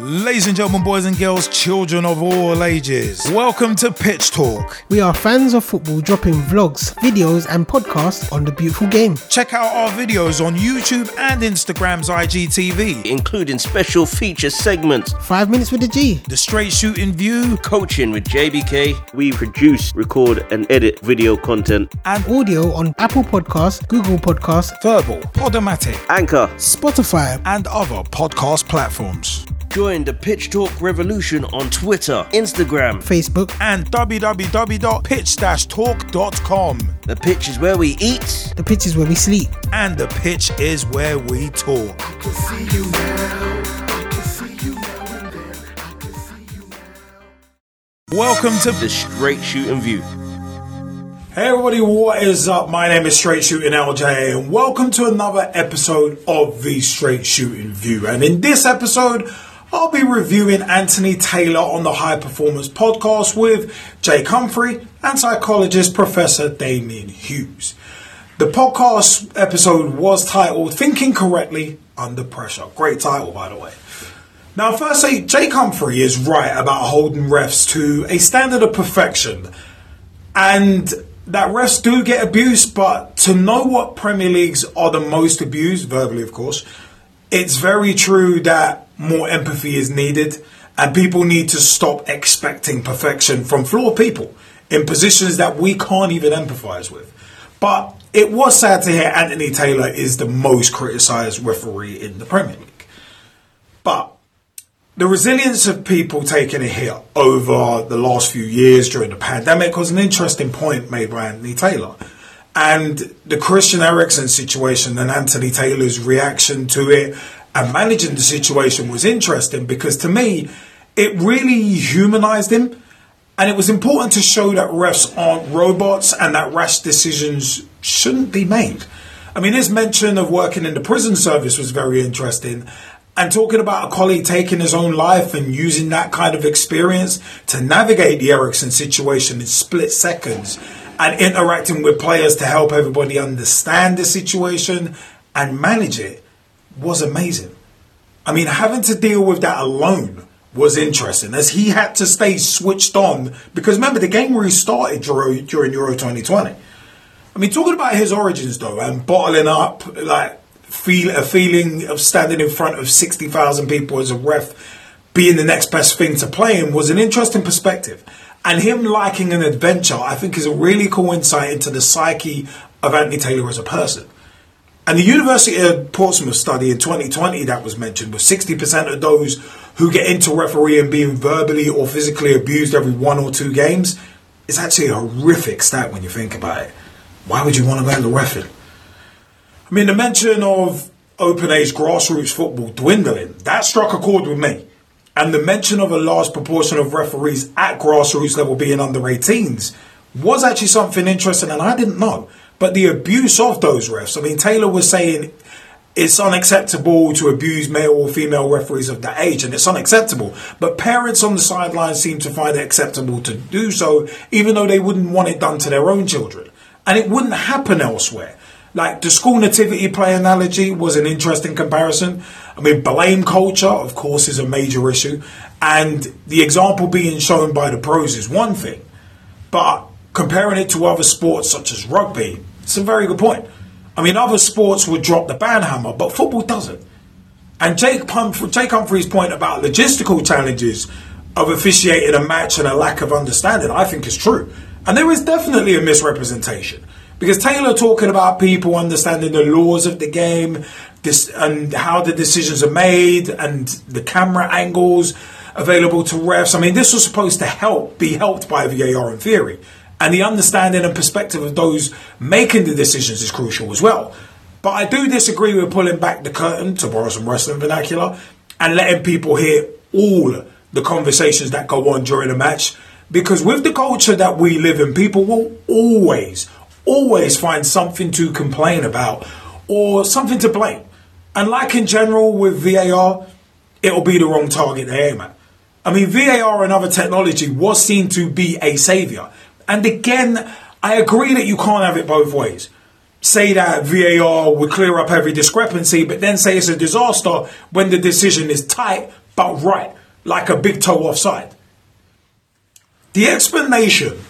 Ladies and gentlemen, boys and girls, children of all ages, welcome to Pitch Talk. We are fans of football dropping vlogs, videos, and podcasts on the beautiful game. Check out our videos on YouTube and Instagram's IGTV, including special feature segments, Five minutes with the G, The Straight Shooting View, coaching with JBK. We produce, record, and edit video content, and audio on Apple Podcasts, Google Podcasts, Vurbl, Podomatic, Anchor, Spotify, and other podcast platforms. Join the Pitch Talk revolution on Twitter, Instagram, Facebook, and www.pitch-talk.com. The pitch is where we eat, the pitch is where we sleep, and the pitch is where we talk. Welcome to the Straight Shooting View. Hey everybody, what is up? My name is Straight Shooting LJ and welcome to another episode of the Straight Shooting View. And in this episode, I'll be reviewing Anthony Taylor on the High Performance Podcast with Jake Humphrey and psychologist Professor Damian Hughes. The podcast episode was titled Thinking Correctly Under Pressure. Great title, by the way. Now, firstly, Jake Humphrey is right about holding refs to a standard of perfection. And that refs do get abused, but to know what Premier Leagues are the most abused, verbally, of course, it's very true that more empathy is needed, and people need to stop expecting perfection from flawed people in positions that we can't even empathize with. But it was sad to hear Anthony Taylor is the most criticized referee in the Premier League. But the resilience of people taking a hit over the last few years during the pandemic was an interesting point made by Anthony Taylor. And the Christian Eriksen situation and Anthony Taylor's reaction to it and managing the situation was interesting because to me, it really humanized him. And it was important to show that refs aren't robots and that rash decisions shouldn't be made. I mean, his mention of working in the prison service was very interesting. And talking about a colleague taking his own life and using that kind of experience to navigate the Eriksen situation in split seconds and interacting with players to help everybody understand the situation and manage it was amazing. I mean, having to deal with that alone was interesting as he had to stay switched on because remember the game restarted during, during Euro 2020. I mean, talking about his origins though and bottling up like feel a feeling of standing in front of 60,000 people as a ref being the next best thing to playing was an interesting perspective. And him liking an adventure, I think, is a really cool insight into the psyche of Anthony Taylor as a person. And the University of Portsmouth study in 2020 that was mentioned was 60% of those who get into refereeing being verbally or physically abused every one or two games. It's actually a horrific stat when you think about it. Why would you want to go into refing? I mean, the mention of open age grassroots football dwindling, that struck a chord with me. And the mention of a large proportion of referees at grassroots level being under 18s was actually something interesting, and I didn't know. But the abuse of those refs, I mean, Taylor was saying it's unacceptable to abuse male or female referees of that age, and it's unacceptable. But parents on the sidelines seem to find it acceptable to do so, even though they wouldn't want it done to their own children. And it wouldn't happen elsewhere. Like the school nativity play analogy was an interesting comparison. I mean, blame culture, of course, is a major issue. And the example being shown by the pros is one thing. But comparing it to other sports such as rugby, it's a very good point. I mean, other sports would drop the banhammer, but football doesn't. And Jake, Jake Humphrey's point about logistical challenges of officiating a match and a lack of understanding, I think is true. And there is definitely a misrepresentation. Because Taylor talking about people understanding the laws of the game, this and how the decisions are made and the camera angles available to refs. I mean, this was supposed to help be helped by VAR in theory and the understanding and perspective of those making the decisions is crucial as well. But I do disagree with pulling back the curtain, to borrow some wrestling vernacular, and letting people hear all the conversations that go on during a match. Because with the culture that we live in, people will always, always find something to complain about or something to blame. And like in general with VAR, it'll be the wrong target to aim at. I mean, VAR and other technology was seen to be a savior. And again, I agree that you can't have it both ways. Say that VAR would clear up every discrepancy, but then say it's a disaster when the decision is tight but right, like a big toe offside. The explanation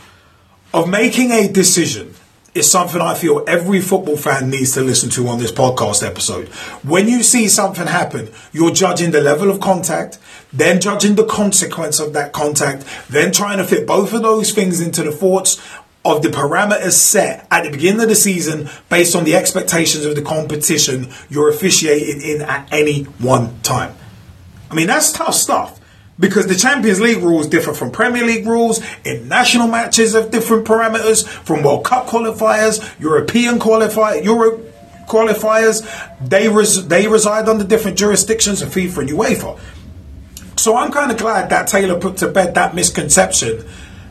of making a decision is something I feel every football fan needs to listen to on this podcast episode. When you see something happen, you're judging the level of contact, then judging the consequence of that contact, then trying to fit both of those things into the thoughts of the parameters set at the beginning of the season based on the expectations of the competition you're officiating in at any one time. I mean, that's tough stuff because the Champions League rules differ from Premier League rules, in national matches have different parameters, from World Cup qualifiers, European qualifier, Euro qualifiers, they res- they reside under different jurisdictions of FIFA and UEFA. So I'm kind of glad that Taylor put to bed that misconception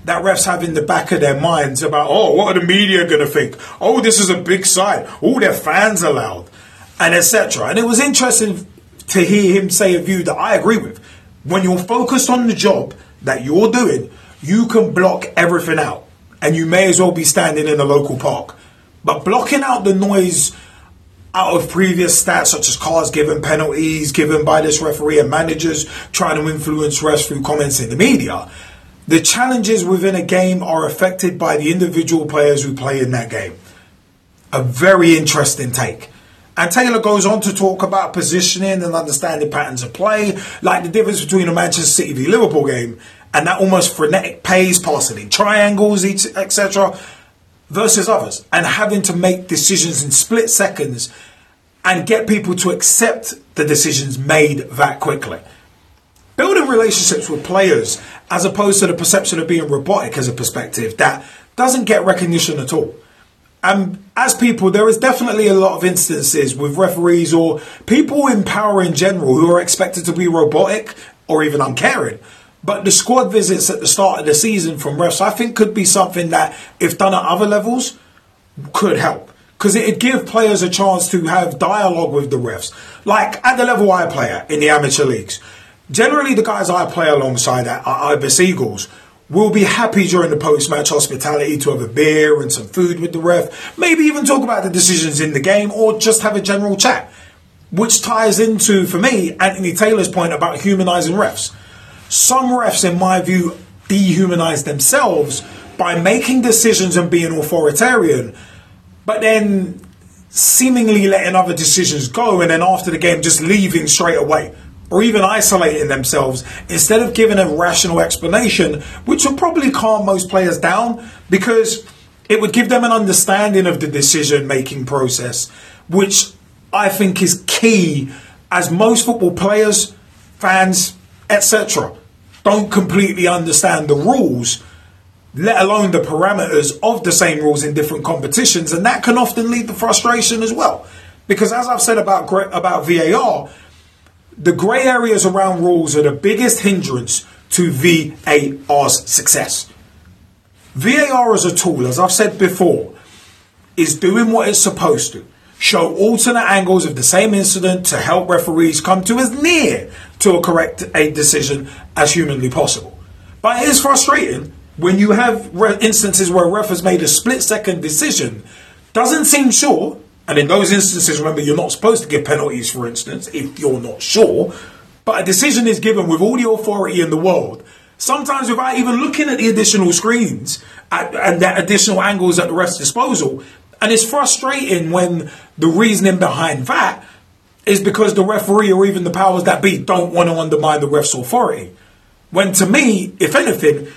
that refs have in the back of their minds about, oh, what are the media going to think? Oh, this is a big side. Oh, their fans allowed, and etc. And it was interesting to hear him say a view that I agree with. When you're focused on the job that you're doing, you can block everything out, and you may as well be standing in a local park. But blocking out the noise out of previous stats, such as cars given, penalties given by this referee, and managers trying to influence refs through comments in the media, the challenges within a game are affected by the individual players who play in that game. A very interesting take. And Taylor goes on to talk about positioning and understanding patterns of play, like the difference between a Manchester City v Liverpool game and that almost frenetic pace, passing in triangles, etc., versus others, and having to make decisions in split seconds and get people to accept the decisions made that quickly. Building relationships with players, as opposed to the perception of being robotic as a perspective, that doesn't get recognition at all. And as people, there is definitely a lot of instances with referees or people in power in general who are expected to be robotic or even uncaring. But the squad visits at the start of the season from refs, I think, could be something that, if done at other levels, could help. Because it'd give players a chance to have dialogue with the refs. Like at the level I play at in the amateur leagues. Generally, the guys I play alongside at are Ibis Eagles will be happy during the post-match hospitality to have a beer and some food with the ref, maybe even talk about the decisions in the game or just have a general chat. Which ties into, for me, Anthony Taylor's point about humanizing refs. Some refs, in my view, dehumanize themselves by making decisions and being authoritarian, but then seemingly letting other decisions go and then after the game just leaving straight away or even isolating themselves instead of giving a rational explanation, which will probably calm most players down because it would give them an understanding of the decision making process, which I think is key as most football players, fans, etc., don't completely understand the rules, let alone the parameters of the same rules in different competitions, and that can often lead to frustration as well. Because as I've said about about VAR, the grey areas around rules are the biggest hindrance to VAR's success. VAR as a tool, as I've said before, is doing what it's supposed to. Show alternate angles of the same incident to help referees come to as near to a correct a decision as humanly possible. But it is frustrating when you have re- instances where ref has made a split second decision, doesn't seem sure, and in those instances, remember, you're not supposed to give penalties, for instance, if you're not sure. But a decision is given with all the authority in the world, sometimes without even looking at the additional screens and the additional angles at the ref's disposal. And it's frustrating when the reasoning behind that is because the referee or even the powers that be don't want to undermine the ref's authority. When to me, if anything,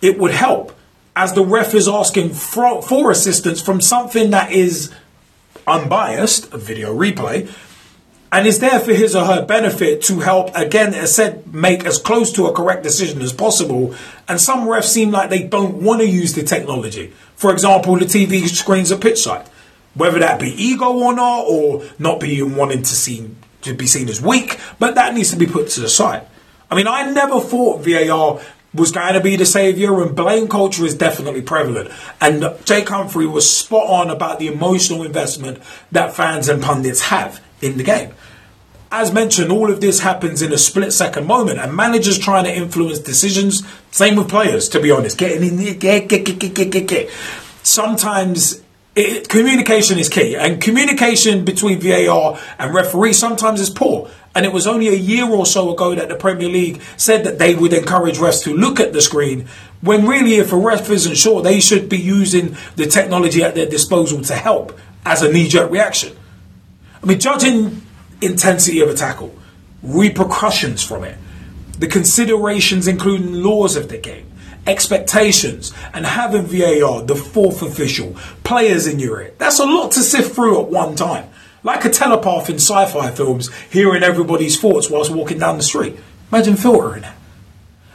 it would help as the ref is asking for, for assistance from something that is unbiased, video replay, and is there for his or her benefit to help, again, as said, make as close to a correct decision as possible. And some refs seem like they don't want to use the technology. For example, the TV screens at pitch side. Whether that be ego or not, or not being wanting to see to be seen as weak, but that needs to be put to the side. I mean, I never thought VAR was going to be the saviour, and blame culture is definitely prevalent. And Jake Humphrey was spot on about the emotional investment that fans and pundits have in the game. As mentioned, all of this happens in a split second moment, and managers trying to influence decisions. Same with players, to be honest, getting in there, get, get, get, get, get, get. Sometimes it, communication is key, and communication between VAR and referee sometimes is poor. And it was only a year or so ago that the Premier League said that they would encourage refs to look at the screen. When really, if a ref isn't sure, they should be using the technology at their disposal to help as a knee jerk reaction. I mean, judging intensity of a tackle, repercussions from it, the considerations including laws of the game, expectations, and having VAR, the fourth official, players in your ear. That's a lot to sift through at one time. Like a telepath in sci fi films, hearing everybody's thoughts whilst walking down the street. Imagine filtering it.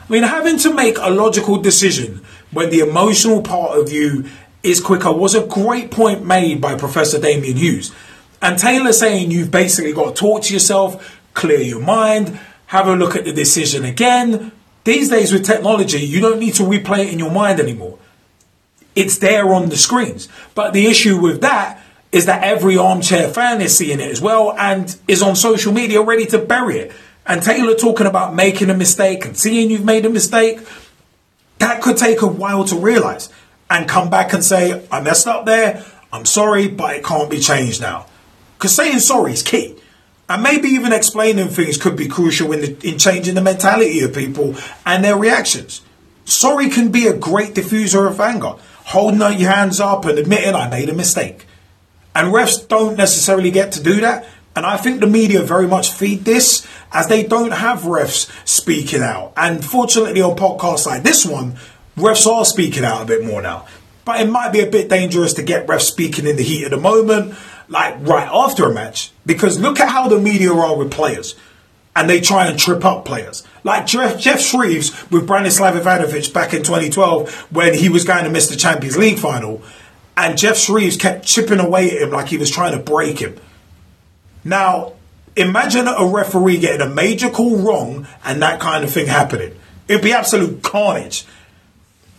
I mean, having to make a logical decision when the emotional part of you is quicker was a great point made by Professor Damian Hughes. And Taylor saying you've basically got to talk to yourself, clear your mind, have a look at the decision again. These days with technology, you don't need to replay it in your mind anymore. It's there on the screens. But the issue with that is that every armchair fan is seeing it as well and is on social media ready to bury it. And Taylor talking about making a mistake and seeing you've made a mistake, that could take a while to realize and come back and say, I messed up there, I'm sorry, but it can't be changed now. Because saying sorry is key. And maybe even explaining things could be crucial in, the, in changing the mentality of people and their reactions. Sorry can be a great diffuser of anger, holding your hands up and admitting I made a mistake. And refs don't necessarily get to do that. And I think the media very much feed this as they don't have refs speaking out. And fortunately, on podcasts like this one, refs are speaking out a bit more now. But it might be a bit dangerous to get refs speaking in the heat of the moment like right after a match because look at how the media are with players and they try and trip up players. Like Jeff, Geoff Shreeves with Branislav Ivanovic back in 2012 when he was going to miss the Champions League final and Geoff Shreeves kept chipping away at him like he was trying to break him. Now, imagine a referee getting a major call wrong and that kind of thing happening. It'd be absolute carnage.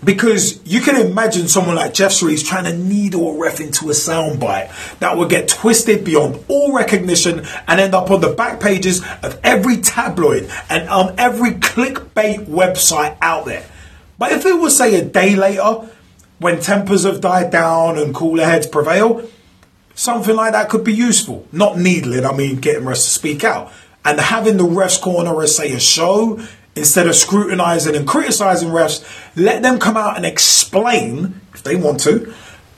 Because you can imagine someone like Geoff Shreeves trying to needle a ref into a soundbite that would get twisted beyond all recognition and end up on the back pages of every tabloid and on every clickbait website out there. But if it was, say, a day later, when tempers have died down and cooler heads prevail, something like that could be useful. Not needling, I mean, getting refs to speak out. And having the refs corner as, say, a show instead of scrutinizing and criticizing refs, let them come out and explain, if they want to,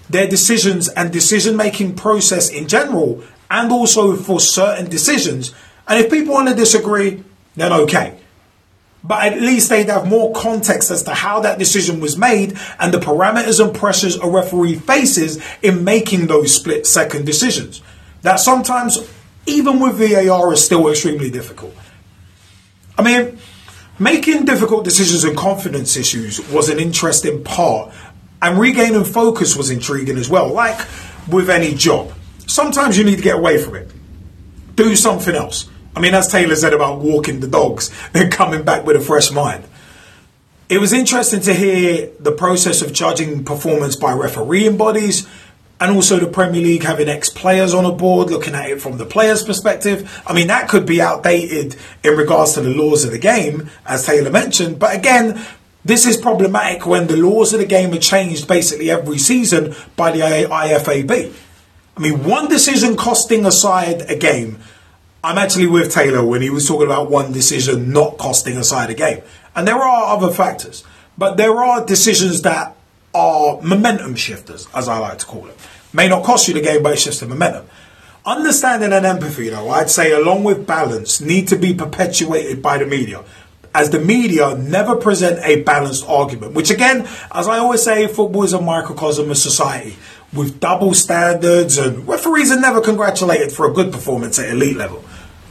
their decisions and decision making process in general, and also for certain decisions. And if people want to disagree, then okay. But at least they'd have more context as to how that decision was made and the parameters and pressures a referee faces in making those split second decisions. That sometimes, even with VAR, is still extremely difficult. I mean, Making difficult decisions and confidence issues was an interesting part, and regaining focus was intriguing as well. Like with any job, sometimes you need to get away from it, do something else. I mean, as Taylor said about walking the dogs, then coming back with a fresh mind. It was interesting to hear the process of judging performance by refereeing bodies and also the Premier League having ex players on a board, looking at it from the players' perspective. I mean, that could be outdated in regards to the laws of the game, as Taylor mentioned. But again, this is problematic when the laws of the game are changed basically every season by the IFAB. I mean, one decision costing a side a game. I'm actually with Taylor when he was talking about one decision not costing a side a game. And there are other factors. But there are decisions that are momentum shifters, as I like to call it. May not cost you the game, but it's just a momentum. Understanding and empathy, though, I'd say, along with balance, need to be perpetuated by the media. As the media never present a balanced argument, which again, as I always say, football is a microcosm of society with double standards, and referees are never congratulated for a good performance at elite level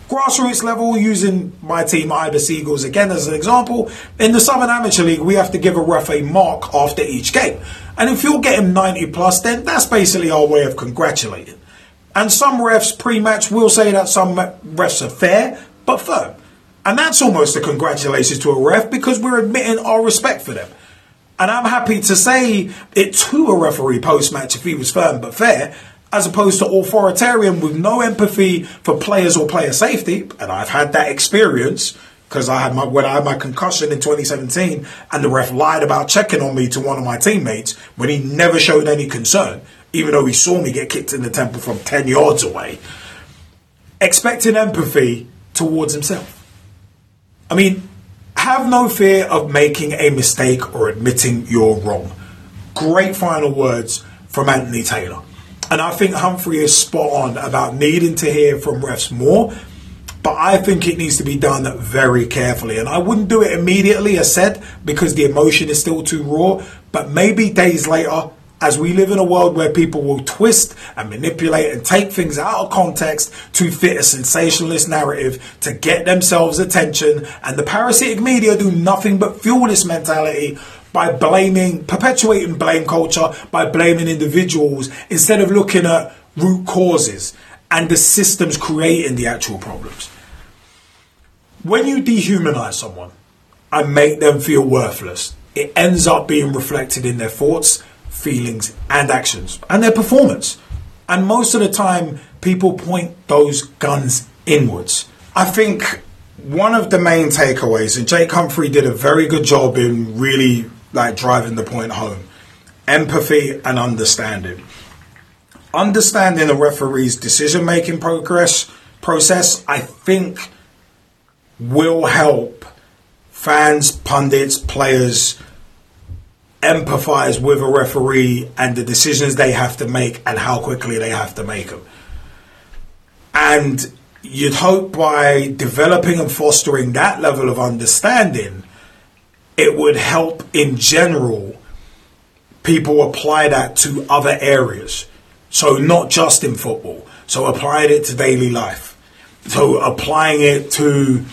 grassroots level, using my team Ibis Eagles again as an example, in the Southern Amateur League, we have to give a ref a mark after each game. And if you're getting 90 plus, then that's basically our way of congratulating. And some refs pre-match will say that some refs are fair, but firm. And that's almost a congratulations to a ref because we're admitting our respect for them. And I'm happy to say it to a referee post-match if he was firm but fair, as opposed to authoritarian with no empathy for players or player safety. And I've had that experience because I had my when I had my concussion in 2017, and the ref lied about checking on me to one of my teammates when he never showed any concern. even though he saw me get kicked in the temple from 10 yards away, expecting empathy towards himself. I mean, have no fear of making a mistake or admitting you're wrong. Great final words from Anthony Taylor. And I think Humphrey is spot on about needing to hear from refs more, but I think it needs to be done very carefully. And I wouldn't do it immediately, as said, because the emotion is still too raw, but maybe days later, as we live in a world where people will twist and manipulate and take things out of context to fit a sensationalist narrative to get themselves attention, and the parasitic media do nothing but fuel this mentality by blaming, perpetuating blame culture, by blaming individuals instead of looking at root causes and the systems creating the actual problems. When you dehumanize someone and make them feel worthless, it ends up being reflected in their thoughts feelings, and actions, and their performance. And most of the time, people point those guns inwards. I think one of the main takeaways, and Jake Humphrey did a very good job in really like driving the point home empathy and understanding. Understanding a referee's decision making progress process, I think, will help fans, pundits, players empathize with a referee and the decisions they have to make and how quickly they have to make them. And you'd hope by developing and fostering that level of understanding, it would help in general people apply that to other areas. So, not just in football. So, applying it to daily life. So, applying it to,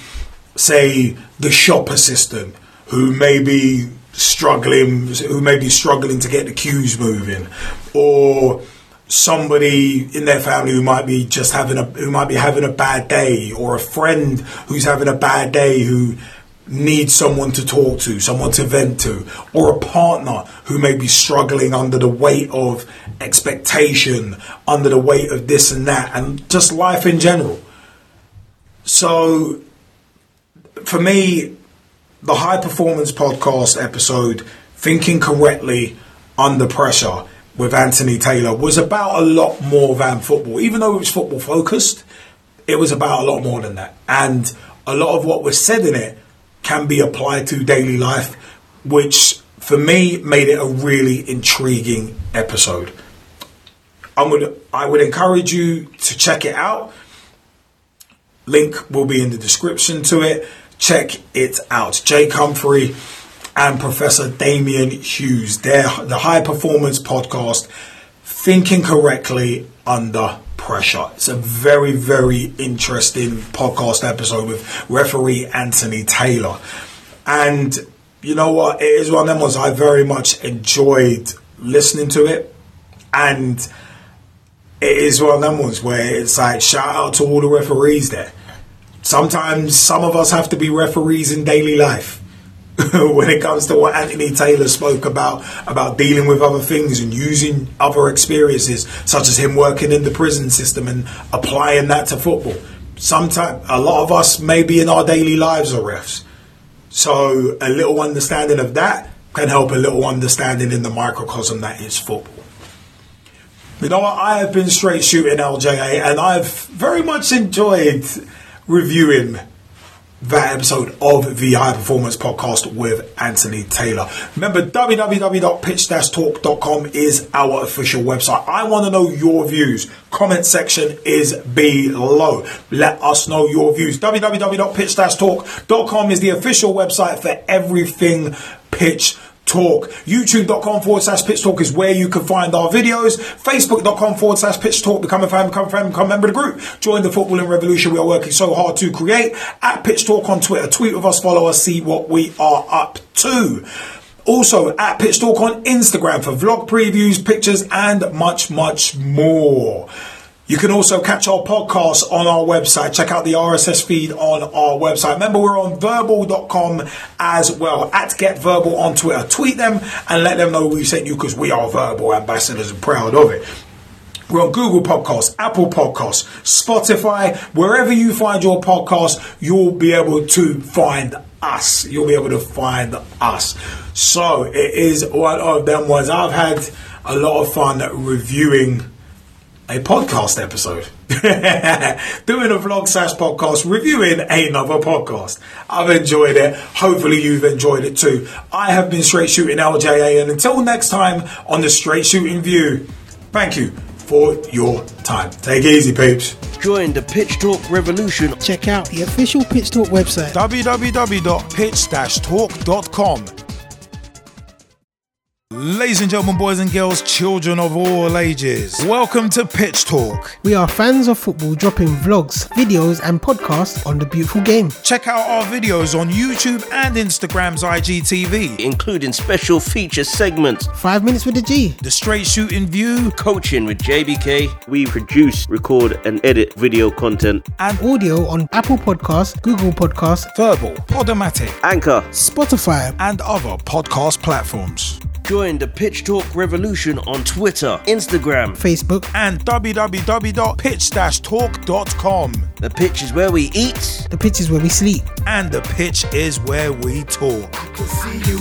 say, the shop assistant who maybe struggling, who may be struggling to get the queues moving, or somebody in their family who might be just having a who might be having a bad day, or a friend who's having a bad day who needs someone to talk to, someone to vent to, or a partner who may be struggling under the weight of expectation, under the weight of this and that, and just life in general. So, for me, the High Performance Podcast episode, Thinking Correctly Under Pressure with Anthony Taylor, was about a lot more than football. Even though it was football focused, it was about a lot more than that. And a lot of what was said in it can be applied to daily life, which for me made it a really intriguing episode. I would I would encourage you to check it out. Link will be in the description to it. Check it out. Jake Humphrey and Professor Damian Hughes. They're the High Performance Podcast, Thinking Correctly Under Pressure. It's a very, very interesting podcast episode with referee Anthony Taylor. And you know what? It is one of them ones I very much enjoyed listening to it. And it is one of them ones where it's like shout out to all the referees there sometimes some of us have to be referees in daily life. when it comes to what Anthony Taylor spoke about about dealing with other things and using other experiences, such as him working in the prison system and applying that to football. Sometimes a lot of us maybe in our daily lives are refs. So a little understanding of that can help a little understanding in the microcosm that is football. You know what? I have been straight shooting LJA and I've very much enjoyed reviewing that episode of the High Performance Podcast with Anthony Taylor. Remember, www.pitch-talk.com is our official website. I want to know your views. Comment section is below. Let us know your views. www.pitch-talk.com is the official website for everything pitch Talk. YouTube.com forward slash Pitch Talk is where you can find our videos. Facebook.com forward slash Pitch Talk. Become a fan, become a friend, become a member of the group. Join the footballing revolution we are working so hard to create. At Pitch Talk on Twitter. Tweet with us, follow us, see what we are up to. Also at Pitch Talk on Instagram for vlog previews, pictures, and much, much more. You can also catch our podcast on our website. Check out the RSS feed on our website. Remember, we're on vurbl.com as well. At Get Vurbl on Twitter. Tweet them and let them know we sent you because we are Vurbl ambassadors and proud of it. We're on Google Podcasts, Apple Podcasts, Spotify, wherever you find your podcast, you'll be able to find us. You'll be able to find us. So it is one of them ones I've had a lot of fun reviewing a podcast episode. Doing a vlog slash podcast, reviewing another podcast. I've enjoyed it. Hopefully you've enjoyed it too. I have been straight shooting LJA and until next time on the straight shooting view, thank you for your time. Take it easy, peeps. Join the Pitch Talk revolution. Check out the official Pitch Talk website. www.pitch-talk.com Ladies and gentlemen, boys and girls, children of all ages, welcome to Pitch Talk. We are fans of football dropping vlogs, videos, and podcasts on the beautiful game. Check out our videos on YouTube and Instagram's IGTV. including special feature segments, Five minutes with the G. The Straight Shooting View coaching with JBK. We produce, record, and edit video content. and Audio on Apple Podcasts, Google Podcasts, Vurbl, Podomatic, Anchor. Spotify. and other podcast platforms. Join the Pitch Talk revolution on Twitter, Instagram. Facebook, And www.pitch-talk.com. The pitch is where we eat. the pitch is where we sleep. And the pitch is where we talk. can see you